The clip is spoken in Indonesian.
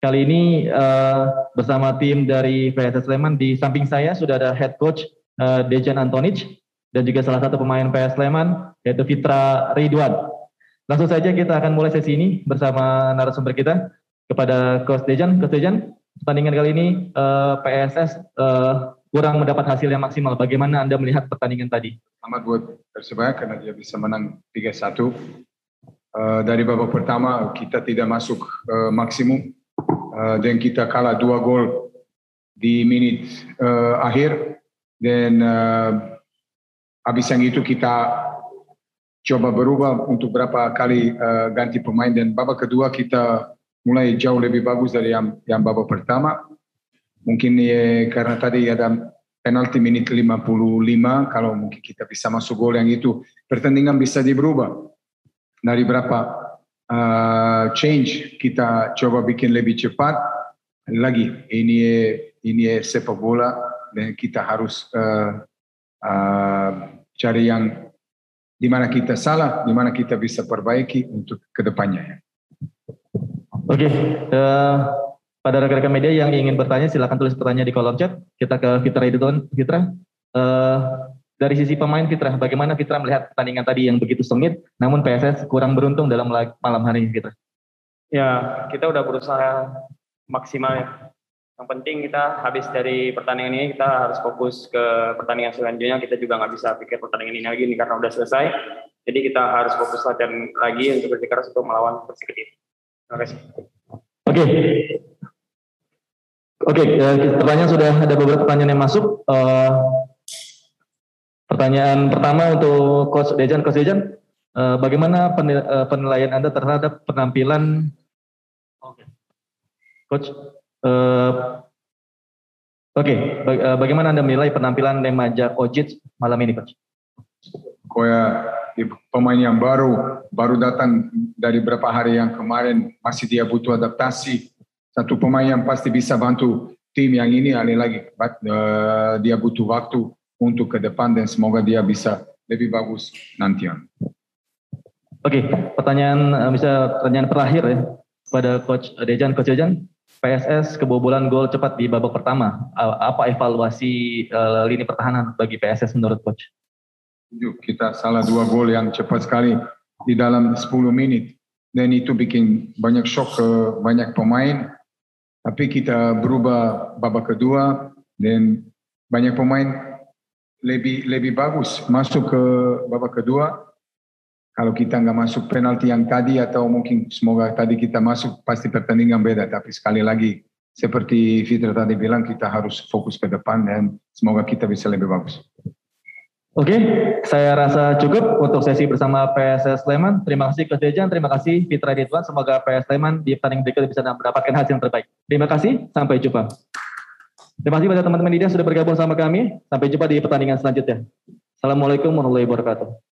Kali ini uh, bersama tim dari PSS Sleman di samping saya sudah ada head coach uh, Dejan Antonic dan juga salah satu pemain PS Sleman yaitu Fitra Ridwan. Langsung saja kita akan mulai sesi ini bersama narasumber kita kepada Coach Dejan. Coach Dejan, pertandingan kali ini uh, PSS uh, kurang mendapat hasil yang maksimal. Bagaimana Anda melihat pertandingan tadi? Amat buat Persebaya karena dia bisa menang 3-1. Uh, dari babak pertama kita tidak masuk uh, maksimum uh, dan kita kalah dua gol di menit uh, akhir. Dan uh, habis yang itu kita coba berubah untuk berapa kali uh, ganti pemain. Dan babak kedua kita mulai jauh lebih bagus dari yang, yang babak pertama. Mungkin ya, karena tadi ada penalti menit 55 kalau mungkin kita bisa masuk gol yang itu. Pertandingan bisa diberubah. Dari berapa uh, change kita coba bikin lebih cepat lagi ini ini sepak bola dan kita harus uh, uh, cari yang di mana kita salah, di mana kita bisa perbaiki untuk ke depannya. Oke, okay. uh, eh, pada rekan-rekan media yang ingin bertanya silakan tulis pertanyaan di kolom chat. Kita ke Fitra Ridwan. Fitra, uh, dari sisi pemain Fitra, bagaimana Fitra melihat pertandingan tadi yang begitu sengit, namun PSS kurang beruntung dalam malam hari ini Fitra? Ya, kita udah berusaha maksimal ya. Yang penting kita habis dari pertandingan ini kita harus fokus ke pertandingan selanjutnya. Kita juga nggak bisa pikir pertandingan ini lagi ini karena udah selesai. Jadi kita harus fokus latihan lagi untuk bersikeras untuk melawan Persik. Terima kasih. Oke. Oke, okay, eh, pertanyaan sudah ada beberapa pertanyaan yang masuk. Uh, pertanyaan pertama untuk Coach Dejan. Coach Dejan, uh, bagaimana penilaian Anda terhadap penampilan Coach Uh, Oke, okay. Baga eh, bagaimana Anda menilai penampilan Nemaja Kojic malam ini, Coach? Koya pemain yang baru, baru datang dari beberapa hari yang kemarin, masih dia butuh adaptasi. Satu pemain yang pasti bisa bantu tim yang ini, lagi uh, dia butuh waktu untuk ke depan dan semoga dia bisa lebih bagus nanti. Oke, okay. pertanyaan bisa pertanyaan terakhir ya pada Coach Dejan, Coach Dejan. PSS kebobolan gol cepat di babak pertama. Apa evaluasi uh, lini pertahanan bagi PSS menurut coach? Kita salah dua gol yang cepat sekali di dalam 10 menit. Dan itu bikin banyak shock ke banyak pemain. Tapi kita berubah babak kedua dan banyak pemain lebih lebih bagus masuk ke babak kedua kalau kita nggak masuk penalti yang tadi atau mungkin semoga tadi kita masuk pasti pertandingan beda. Tapi sekali lagi seperti Fitra tadi bilang kita harus fokus ke depan dan semoga kita bisa lebih bagus. Oke, saya rasa cukup untuk sesi bersama PSS Sleman. Terima kasih Coach Dejan, terima kasih Fitra Ridwan. Semoga PS Sleman di pertandingan berikut bisa mendapatkan hasil yang terbaik. Terima kasih, sampai jumpa. Terima kasih pada teman-teman media sudah bergabung sama kami. Sampai jumpa di pertandingan selanjutnya. Assalamualaikum warahmatullahi wabarakatuh.